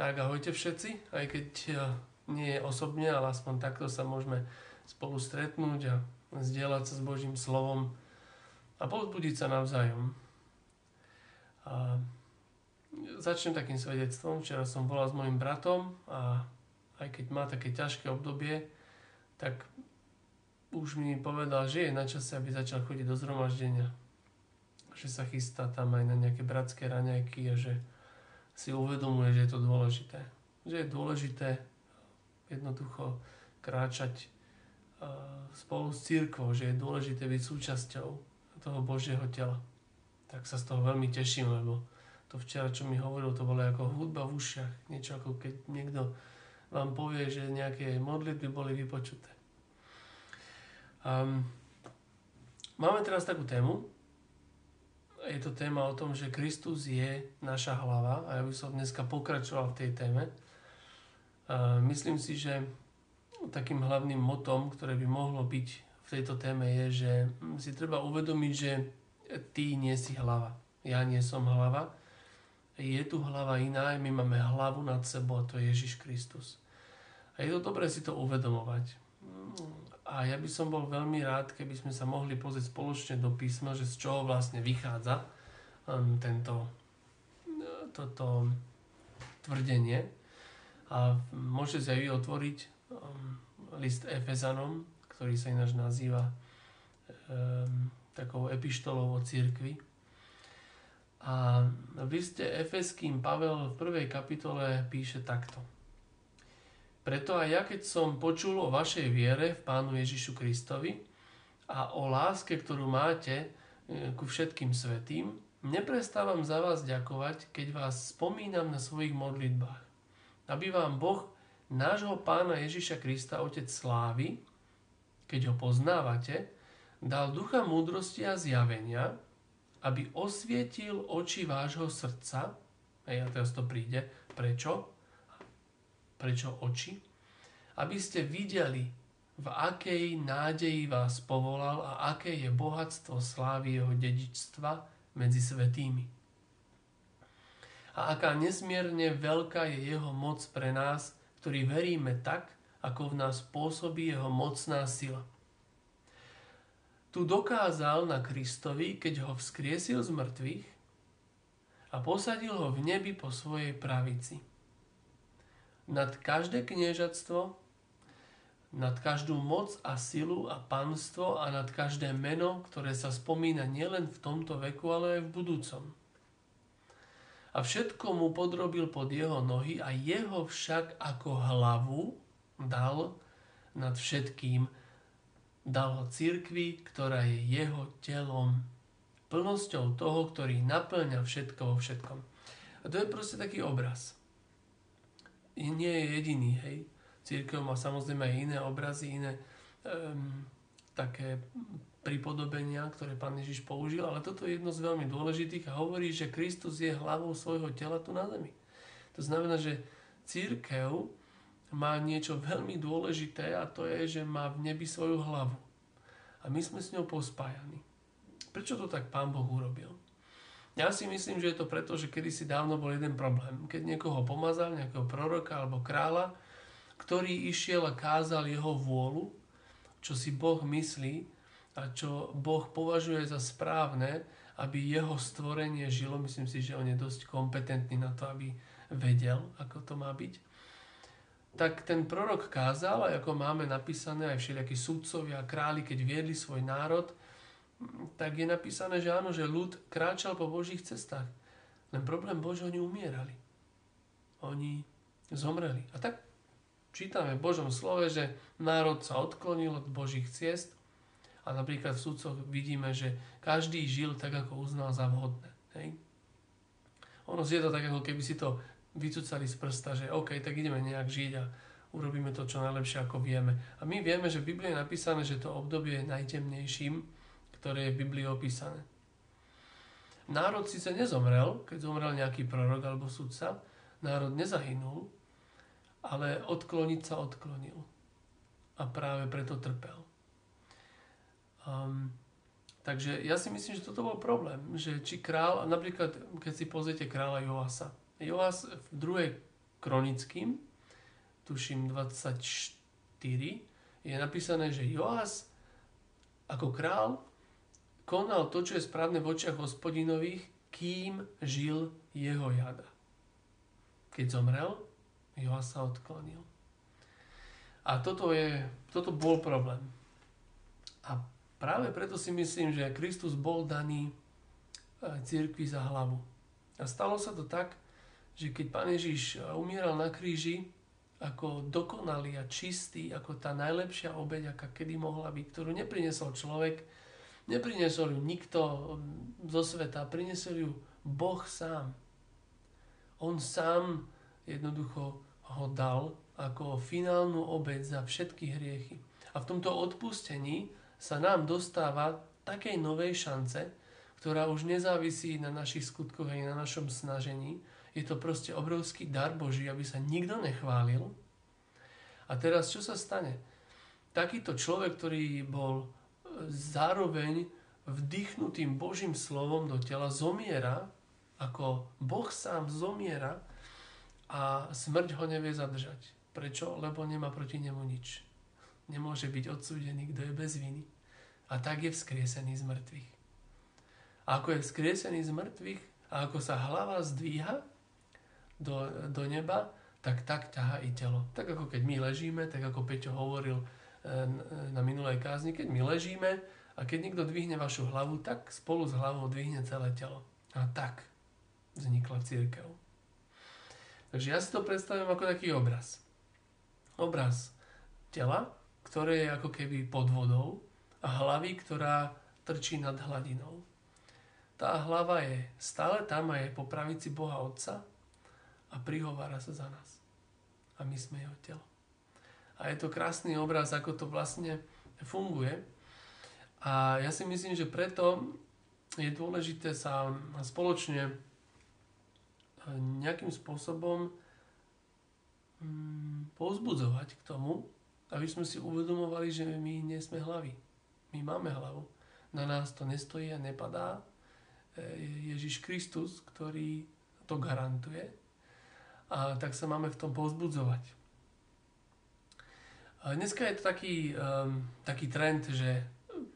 Tak ahojte všetci, aj keď eh, nie osobne, ale aspoň takto sa môžeme spolu stretnúť a zdieľať sa s Božím slovom a pozbudiť sa navzájom. A začnem takým svedectvom. Včera som volal s mojim bratom a aj keď má také ťažké obdobie, tak už mi povedal, že je na čase, aby začal chodiť do zhromaždenia. Že sa chystá tam aj na nejaké bratské raňajky a že si uvedomuje, že je to dôležité. Že je dôležité jednoducho kráčať spolu s církvou, že je dôležité byť súčasťou toho Božieho tela. Tak sa z toho veľmi teším, lebo to včera, čo mi hovoril, to bolo ako hudba v ušiach. Niečo ako keď niekto vám povie, že nejaké modlitby boli vypočuté. Um, máme teraz takú tému. Je to téma o tom, že Kristus je naša hlava a ja by som dneska pokračoval v tej téme. Myslím si, že takým hlavným motom, ktoré by mohlo byť v tejto téme je, že si treba uvedomiť, že ty nie si hlava. Ja nie som hlava. Je tu hlava iná, my máme hlavu nad sebou a to je Ježiš Kristus. A je to dobré si to uvedomovať. A ja by som bol veľmi rád, keby sme sa mohli pozrieť spoločne do písma, že z čoho vlastne vychádza um, tento, toto tvrdenie. A môžete si aj vy otvoriť um, list Efezanom, ktorý sa ináč nazýva um, takou epištolou o církvi. A v liste Efeským Pavel v prvej kapitole píše takto. Preto aj ja, keď som počul o vašej viere v Pánu Ježišu Kristovi a o láske, ktorú máte e, ku všetkým svetým, neprestávam za vás ďakovať, keď vás spomínam na svojich modlitbách. Aby vám Boh nášho pána Ježiša Krista, Otec Slávy, keď ho poznávate, dal ducha múdrosti a zjavenia, aby osvietil oči vášho srdca, a ja teraz to príde, prečo? Prečo oči? Aby ste videli, v akej nádeji vás povolal a aké je bohatstvo slávy jeho dedičstva medzi svetými. A aká nesmierne veľká je jeho moc pre nás, ktorí veríme tak, ako v nás pôsobí jeho mocná sila. Tu dokázal na Kristovi, keď ho vzkriesil z mŕtvych a posadil ho v nebi po svojej pravici. Nad každé kniežatstvo, nad každú moc a silu a panstvo a nad každé meno, ktoré sa spomína nielen v tomto veku, ale aj v budúcom a všetko mu podrobil pod jeho nohy a jeho však ako hlavu dal nad všetkým, dal ho cirkvi, ktorá je jeho telom, plnosťou toho, ktorý naplňa všetko vo všetkom. A to je proste taký obraz. Nie je jediný, hej. Církev má samozrejme aj iné obrazy, iné um, také pripodobenia, ktoré pán Ježiš použil, ale toto je jedno z veľmi dôležitých a hovorí, že Kristus je hlavou svojho tela tu na zemi. To znamená, že církev má niečo veľmi dôležité a to je, že má v nebi svoju hlavu. A my sme s ňou pospájani. Prečo to tak pán Boh urobil? Ja si myslím, že je to preto, že kedysi dávno bol jeden problém. Keď niekoho pomazal, nejakého proroka alebo kráľa, ktorý išiel a kázal jeho vôľu, čo si Boh myslí, a čo Boh považuje za správne, aby jeho stvorenie žilo. Myslím si, že on je dosť kompetentný na to, aby vedel, ako to má byť. Tak ten prorok kázal, a ako máme napísané aj všelijakí sudcovia a králi, keď viedli svoj národ, tak je napísané, že áno, že ľud kráčal po Božích cestách. Len problém Bože, oni umierali. Oni zomreli. A tak čítame v Božom slove, že národ sa odklonil od Božích ciest a napríklad v sudcoch vidíme, že každý žil tak, ako uznal za vhodné. Hej? Ono je to tak, ako keby si to vycúcali z prsta, že OK, tak ideme nejak žiť a urobíme to čo najlepšie, ako vieme. A my vieme, že v Biblii je napísané, že to obdobie je najtemnejším, ktoré je v Biblii opísané. Národ síce nezomrel, keď zomrel nejaký prorok alebo sudca, národ nezahynul, ale odkloniť sa odklonil. A práve preto trpel. Um, takže ja si myslím, že toto bol problém, že či král, napríklad keď si pozriete kráľa Joasa. Joas v druhej kronickým, tuším 24, je napísané, že Joás ako král konal to, čo je správne v očiach hospodinových, kým žil jeho jada. Keď zomrel, Joás sa odklonil. A toto, je, toto bol problém. A práve preto si myslím, že Kristus bol daný e, cirkvi za hlavu. A stalo sa to tak, že keď Pán Ježiš umieral na kríži, ako dokonalý a čistý, ako tá najlepšia obeď, aká kedy mohla byť, ktorú neprinesol človek, neprinesol ju nikto zo sveta, prinesol ju Boh sám. On sám jednoducho ho dal ako finálnu obeď za všetky hriechy. A v tomto odpustení sa nám dostáva takej novej šance, ktorá už nezávisí na našich skutkoch ani na našom snažení, je to proste obrovský dar Boží, aby sa nikto nechválil. A teraz čo sa stane? Takýto človek, ktorý bol zároveň vdychnutým Božím slovom do tela, zomiera, ako Boh sám zomiera a smrť ho nevie zadržať. Prečo? Lebo nemá proti nemu nič. Nemôže byť odsúdený, kto je bez viny. A tak je vzkriesený z mŕtvych. A ako je vzkriesený z mŕtvych a ako sa hlava zdvíha, do, do neba, tak tak ťaha i telo. Tak ako keď my ležíme, tak ako Peťo hovoril na minulej kázni, keď my ležíme a keď niekto dvihne vašu hlavu, tak spolu s hlavou dvihne celé telo. A tak vznikla církev. Takže ja si to predstavím ako taký obraz. Obraz tela, ktoré je ako keby pod vodou a hlavy, ktorá trčí nad hladinou. Tá hlava je stále tam a je po pravici Boha Otca a prihovára sa za nás. A my sme jeho telo. A je to krásny obraz, ako to vlastne funguje. A ja si myslím, že preto je dôležité sa spoločne e, nejakým spôsobom mm, povzbudzovať k tomu, aby sme si uvedomovali, že my nie sme hlavy. My máme hlavu. Na nás to nestojí a nepadá. E, Ježiš Kristus, ktorý to garantuje a tak sa máme v tom povzbudzovať. Dneska je to taký, um, taký trend, že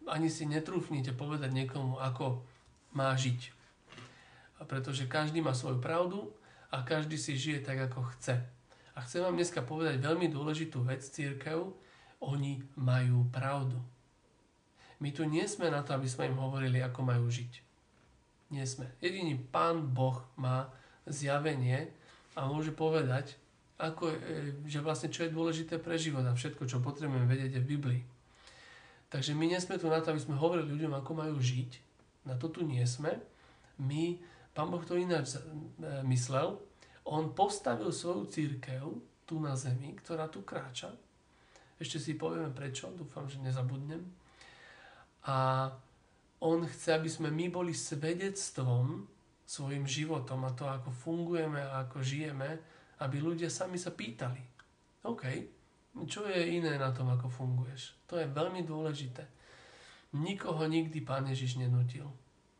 ani si netrúfnite povedať niekomu, ako má žiť. Pretože každý má svoju pravdu a každý si žije tak, ako chce. A chcem vám dneska povedať veľmi dôležitú vec církev. Oni majú pravdu. My tu nie sme na to, aby sme im hovorili, ako majú žiť. Nie sme. Jediný Pán Boh má zjavenie, a môže povedať, ako, e, že vlastne čo je dôležité pre život a všetko, čo potrebujeme vedieť je v Biblii. Takže my nie tu na to, aby sme hovorili ľuďom, ako majú žiť. Na to tu nie sme. My, Pán Boh to ináč e, myslel. On postavil svoju církev tu na zemi, ktorá tu kráča. Ešte si povieme prečo, dúfam, že nezabudnem. A on chce, aby sme my boli svedectvom svojim životom a to, ako fungujeme a ako žijeme, aby ľudia sami sa pýtali. OK, čo je iné na tom, ako funguješ? To je veľmi dôležité. Nikoho nikdy Pán Ježiš nenutil.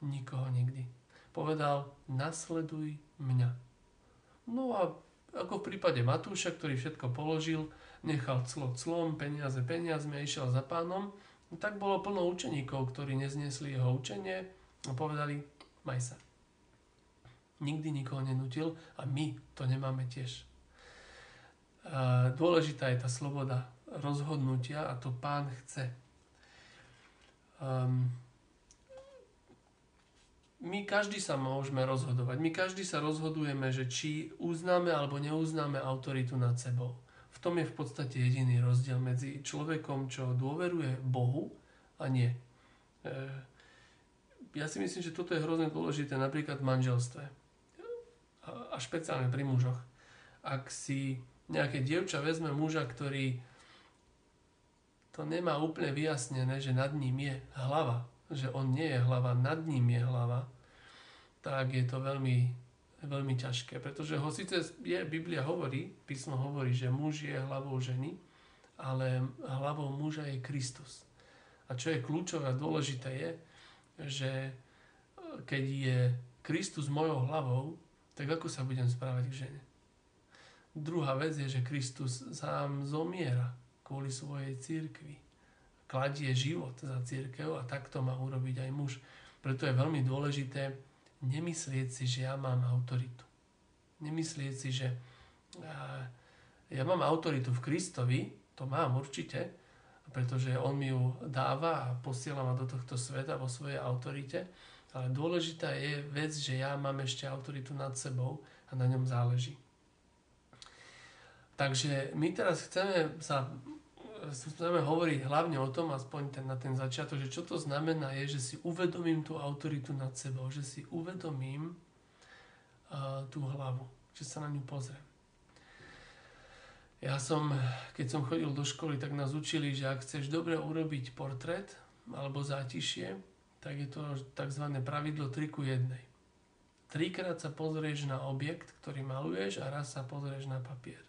Nikoho nikdy. Povedal, nasleduj mňa. No a ako v prípade Matúša, ktorý všetko položil, nechal clo clom, peniaze peniazmi a išiel za pánom, tak bolo plno učeníkov, ktorí nezniesli jeho učenie a povedali, maj sa nikdy nikoho nenutil a my to nemáme tiež. Dôležitá je tá sloboda rozhodnutia a to pán chce. Um, my každý sa môžeme rozhodovať. My každý sa rozhodujeme, že či uznáme alebo neuznáme autoritu nad sebou. V tom je v podstate jediný rozdiel medzi človekom, čo dôveruje Bohu a nie. E, ja si myslím, že toto je hrozne dôležité napríklad v manželstve a špeciálne pri mužoch. Ak si nejaké dievča vezme muža, ktorý to nemá úplne vyjasnené, že nad ním je hlava, že on nie je hlava, nad ním je hlava, tak je to veľmi, veľmi ťažké. Pretože ho síce je, Biblia hovorí, písmo hovorí, že muž je hlavou ženy, ale hlavou muža je Kristus. A čo je kľúčové a dôležité je, že keď je Kristus mojou hlavou, tak ako sa budem správať k žene? Druhá vec je, že Kristus sám zomiera kvôli svojej církvi. Kladie život za církev a takto má urobiť aj muž. Preto je veľmi dôležité nemyslieť si, že ja mám autoritu. Nemyslieť si, že ja mám autoritu v Kristovi, to mám určite, pretože on mi ju dáva a posiela ma do tohto sveta vo svojej autorite, ale dôležitá je vec, že ja mám ešte autoritu nad sebou a na ňom záleží. Takže my teraz chceme sa chceme hovoriť hlavne o tom, aspoň ten, na ten začiatok, že čo to znamená je, že si uvedomím tú autoritu nad sebou, že si uvedomím uh, tú hlavu, že sa na ňu pozriem. Ja som, keď som chodil do školy, tak nás učili, že ak chceš dobre urobiť portrét alebo zátišie, tak je to tzv. pravidlo 3 ku 1. Trikrát sa pozrieš na objekt, ktorý maluješ a raz sa pozrieš na papier.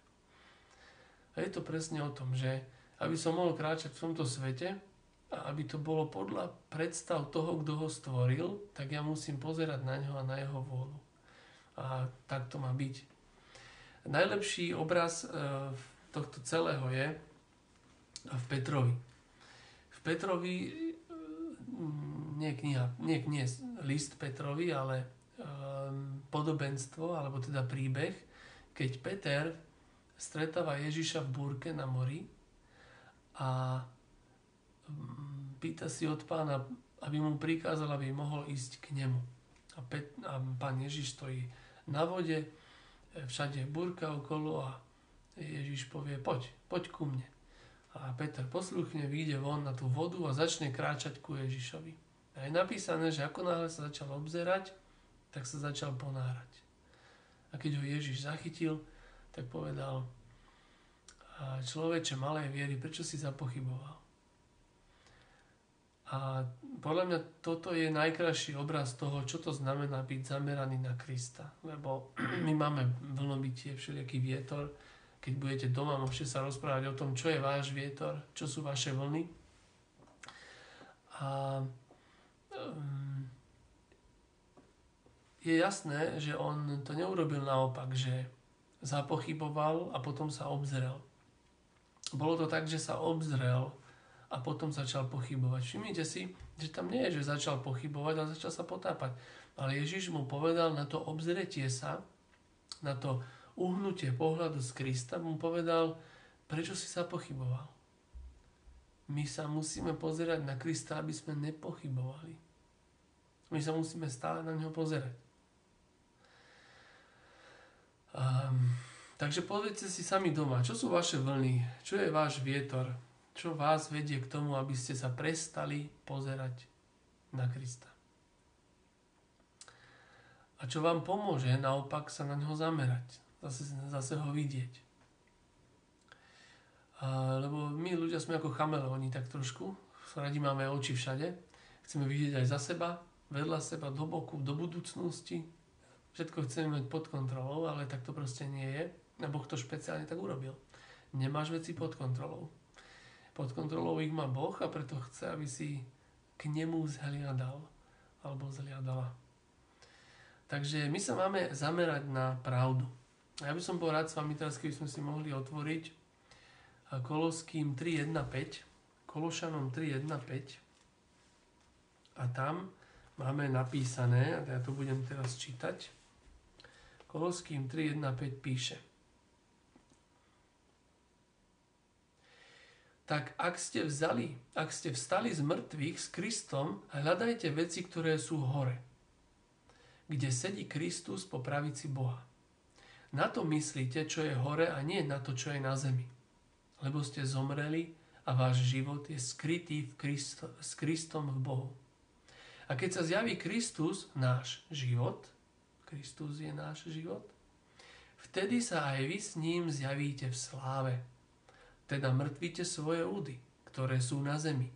A je to presne o tom, že aby som mohol kráčať v tomto svete a aby to bolo podľa predstav toho, kto ho stvoril, tak ja musím pozerať na ňo a na jeho vôľu. A tak to má byť. Najlepší obraz e, tohto celého je v Petrovi. V Petrovi, e, nie kniha, nie, nie list Petrovi, ale um, podobenstvo, alebo teda príbeh, keď Peter stretáva Ježiša v búrke na mori a mm, pýta si od pána, aby mu prikázal, aby mohol ísť k nemu. A, Pet, a pán Ježiš stojí na vode, e, všade je búrka okolo a Ježiš povie, poď, poď ku mne. A Peter posluchne, vyjde von na tú vodu a začne kráčať ku Ježišovi. A je napísané, že ako náhle sa začal obzerať, tak sa začal ponárať. A keď ho Ježiš zachytil, tak povedal, človeče malej viery, prečo si zapochyboval? A podľa mňa toto je najkrajší obraz toho, čo to znamená byť zameraný na Krista. Lebo my máme vlnobytie, všelijaký vietor. Keď budete doma, môžete sa rozprávať o tom, čo je váš vietor, čo sú vaše vlny. A je jasné, že on to neurobil naopak, že zapochyboval a potom sa obzrel bolo to tak, že sa obzrel a potom začal pochybovať. Všimnite si, že tam nie je, že začal pochybovať, ale začal sa potápať. Ale Ježiš mu povedal na to obzretie sa, na to uhnutie pohľadu z Krista, mu povedal, prečo si sa pochyboval. My sa musíme pozerať na Krista, aby sme nepochybovali. My sa musíme stále na neho pozerať. Um, Takže povedzte si sami doma, čo sú vaše vlny, čo je váš vietor, čo vás vedie k tomu, aby ste sa prestali pozerať na Krista. A čo vám pomôže naopak sa na neho zamerať, zase, zase ho vidieť. Lebo my ľudia sme ako chameleóni tak trošku, radi máme oči všade, chceme vidieť aj za seba, vedľa seba, do boku, do budúcnosti, všetko chceme mať pod kontrolou, ale tak to proste nie je. A Boh to špeciálne tak urobil. Nemáš veci pod kontrolou. Pod kontrolou ich má Boh a preto chce, aby si k nemu zhliadal alebo zhliadala. Takže my sa máme zamerať na pravdu. Ja by som bol rád s vami teraz, keby sme si mohli otvoriť Koloským 3.1.5, Kološanom 3.1.5 a tam máme napísané, a ja to budem teraz čítať, Koloským 3.1.5 píše tak ak ste vzali, ak ste vstali z mŕtvych s Kristom, hľadajte veci, ktoré sú hore, kde sedí Kristus po pravici Boha. Na to myslíte, čo je hore a nie na to, čo je na zemi. Lebo ste zomreli a váš život je skrytý v Kristo, s Kristom v Bohu. A keď sa zjaví Kristus, náš život, Kristus je náš život, vtedy sa aj vy s ním zjavíte v sláve teda mŕtvite svoje údy, ktoré sú na zemi,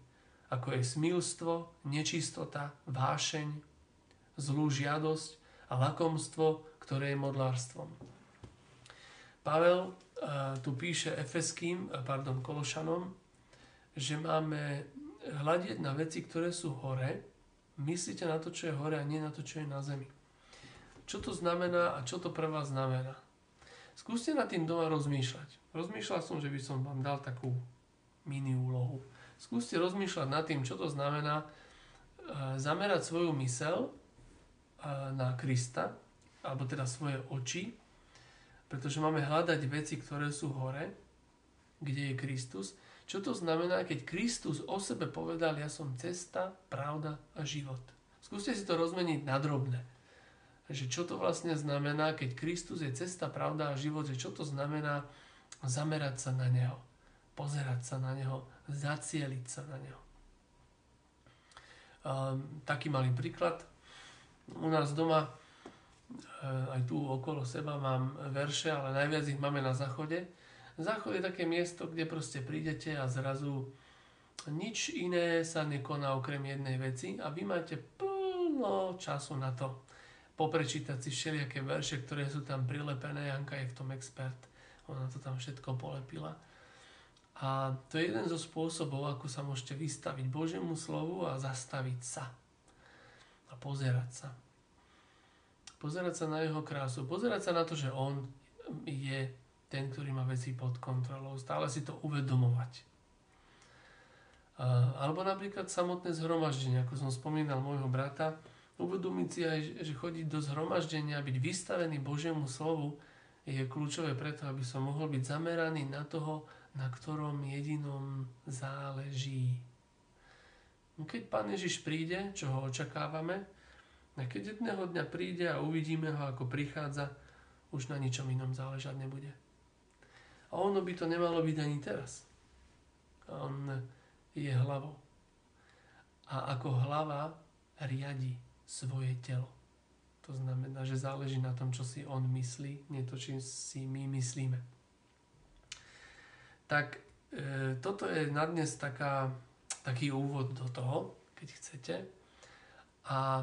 ako je smilstvo, nečistota, vášeň, zlú žiadosť a lakomstvo, ktoré je modlárstvom. Pavel uh, tu píše Efeským, uh, pardon, Kološanom, že máme hľadiť na veci, ktoré sú hore, myslíte na to, čo je hore a nie na to, čo je na zemi. Čo to znamená a čo to pre vás znamená? Skúste nad tým doma rozmýšľať. Rozmýšľal som, že by som vám dal takú mini úlohu. Skúste rozmýšľať nad tým, čo to znamená e, zamerať svoju mysel e, na Krista, alebo teda svoje oči, pretože máme hľadať veci, ktoré sú hore, kde je Kristus. Čo to znamená, keď Kristus o sebe povedal, ja som cesta, pravda a život. Skúste si to rozmeniť na drobné že čo to vlastne znamená, keď Kristus je cesta, pravda a život, že čo to znamená zamerať sa na Neho, pozerať sa na Neho, zacieliť sa na Neho. Um, taký malý príklad. U nás doma, e, aj tu okolo seba mám verše, ale najviac ich máme na záchode. Záchod je také miesto, kde proste prídete a zrazu nič iné sa nekoná okrem jednej veci a vy máte plno času na to poprečítať si všelijaké verše, ktoré sú tam prilepené. Janka je v tom expert. Ona to tam všetko polepila. A to je jeden zo spôsobov, ako sa môžete vystaviť Božiemu slovu a zastaviť sa. A pozerať sa. Pozerať sa na jeho krásu. Pozerať sa na to, že on je ten, ktorý má veci pod kontrolou. Stále si to uvedomovať. Alebo napríklad samotné zhromaždenie, ako som spomínal môjho brata, Uvedomiť si aj, že chodiť do zhromaždenia, byť vystavený Božiemu slovu je kľúčové preto, aby som mohol byť zameraný na toho, na ktorom jedinom záleží. No keď Pán Ježiš príde, čo ho očakávame, a keď jedného dňa príde a uvidíme ho, ako prichádza, už na ničom inom záležať nebude. A ono by to nemalo byť ani teraz. On je hlavou. A ako hlava riadi svoje telo. To znamená, že záleží na tom, čo si on myslí, nie to, či si my myslíme. Tak e, toto je na dnes taká, taký úvod do toho, keď chcete. A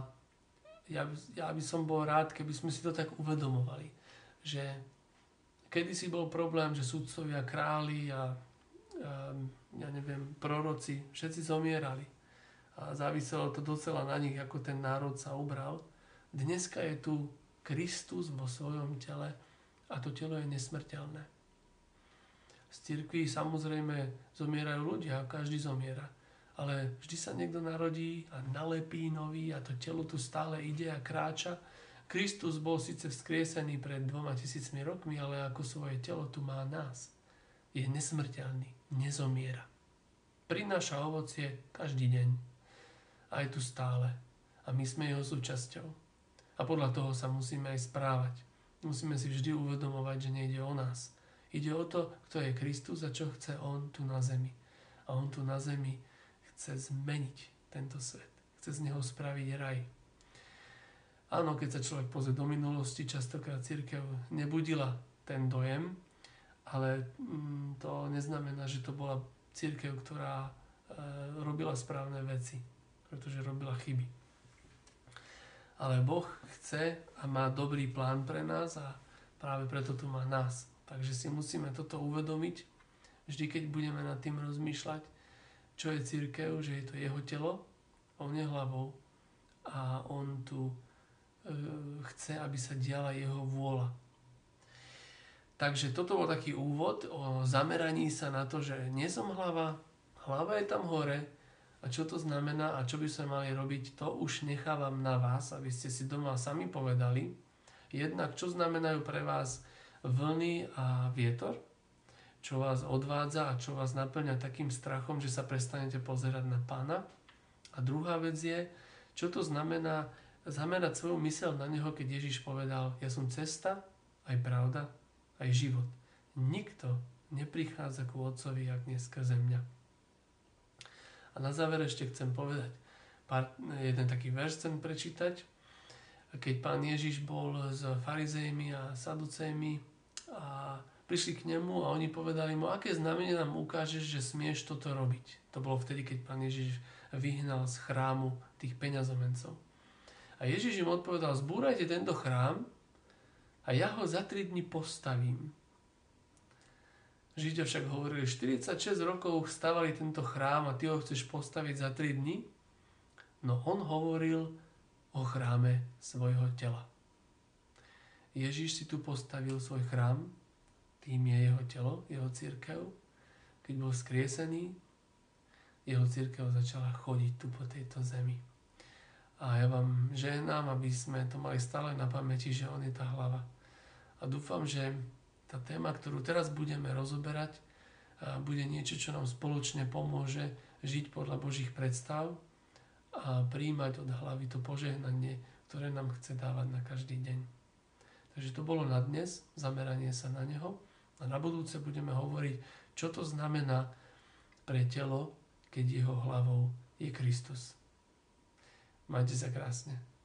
ja, ja by som bol rád, keby sme si to tak uvedomovali, že kedysi bol problém, že sudcovia, králi a, a ja neviem, proroci, všetci zomierali a záviselo to docela na nich, ako ten národ sa ubral. Dneska je tu Kristus vo svojom tele a to telo je nesmrteľné. Z cirkví samozrejme zomierajú ľudia, každý zomiera. Ale vždy sa niekto narodí a nalepí nový a to telo tu stále ide a kráča. Kristus bol síce vzkriesený pred dvoma tisícmi rokmi, ale ako svoje telo tu má nás. Je nesmrteľný, nezomiera. Prináša ovocie každý deň a je tu stále. A my sme jeho súčasťou. A podľa toho sa musíme aj správať. Musíme si vždy uvedomovať, že nejde o nás. Ide o to, kto je Kristus a čo chce On tu na zemi. A On tu na zemi chce zmeniť tento svet. Chce z neho spraviť raj. Áno, keď sa človek pozrie do minulosti, častokrát církev nebudila ten dojem, ale mm, to neznamená, že to bola církev, ktorá e, robila správne veci pretože robila chyby. Ale Boh chce a má dobrý plán pre nás a práve preto tu má nás. Takže si musíme toto uvedomiť, vždy keď budeme nad tým rozmýšľať, čo je církev, že je to jeho telo, on je hlavou a on tu chce, aby sa diala jeho vôľa. Takže toto bol taký úvod o zameraní sa na to, že nie som hlava, hlava je tam hore, a čo to znamená a čo by sme mali robiť, to už nechávam na vás, aby ste si doma sami povedali. Jednak, čo znamenajú pre vás vlny a vietor, čo vás odvádza a čo vás naplňa takým strachom, že sa prestanete pozerať na pána. A druhá vec je, čo to znamená zamerať svoju mysel na neho, keď Ježiš povedal, ja som cesta, aj pravda, aj život. Nikto neprichádza ku Otcovi, ak nie skrze. A na záver ešte chcem povedať, pár, jeden taký verš chcem prečítať. Keď pán Ježiš bol s farizejmi a saducejmi a prišli k nemu a oni povedali mu, aké znamenie nám ukážeš, že smieš toto robiť. To bolo vtedy, keď pán Ježiš vyhnal z chrámu tých peňazomencov. A Ježiš im odpovedal, zbúrajte tento chrám a ja ho za tri dni postavím. Židia však hovorili, 46 rokov stavali tento chrám a ty ho chceš postaviť za 3 dní? No on hovoril o chráme svojho tela. Ježíš si tu postavil svoj chrám tým je jeho telo, jeho církev. Keď bol skriesený, jeho církev začala chodiť tu po tejto zemi. A ja vám žehnám, aby sme to mali stále na pamäti, že on je tá hlava. A dúfam, že tá téma, ktorú teraz budeme rozoberať, bude niečo, čo nám spoločne pomôže žiť podľa Božích predstav a príjmať od hlavy to požehnanie, ktoré nám chce dávať na každý deň. Takže to bolo na dnes, zameranie sa na Neho. A na budúce budeme hovoriť, čo to znamená pre telo, keď jeho hlavou je Kristus. Majte sa krásne.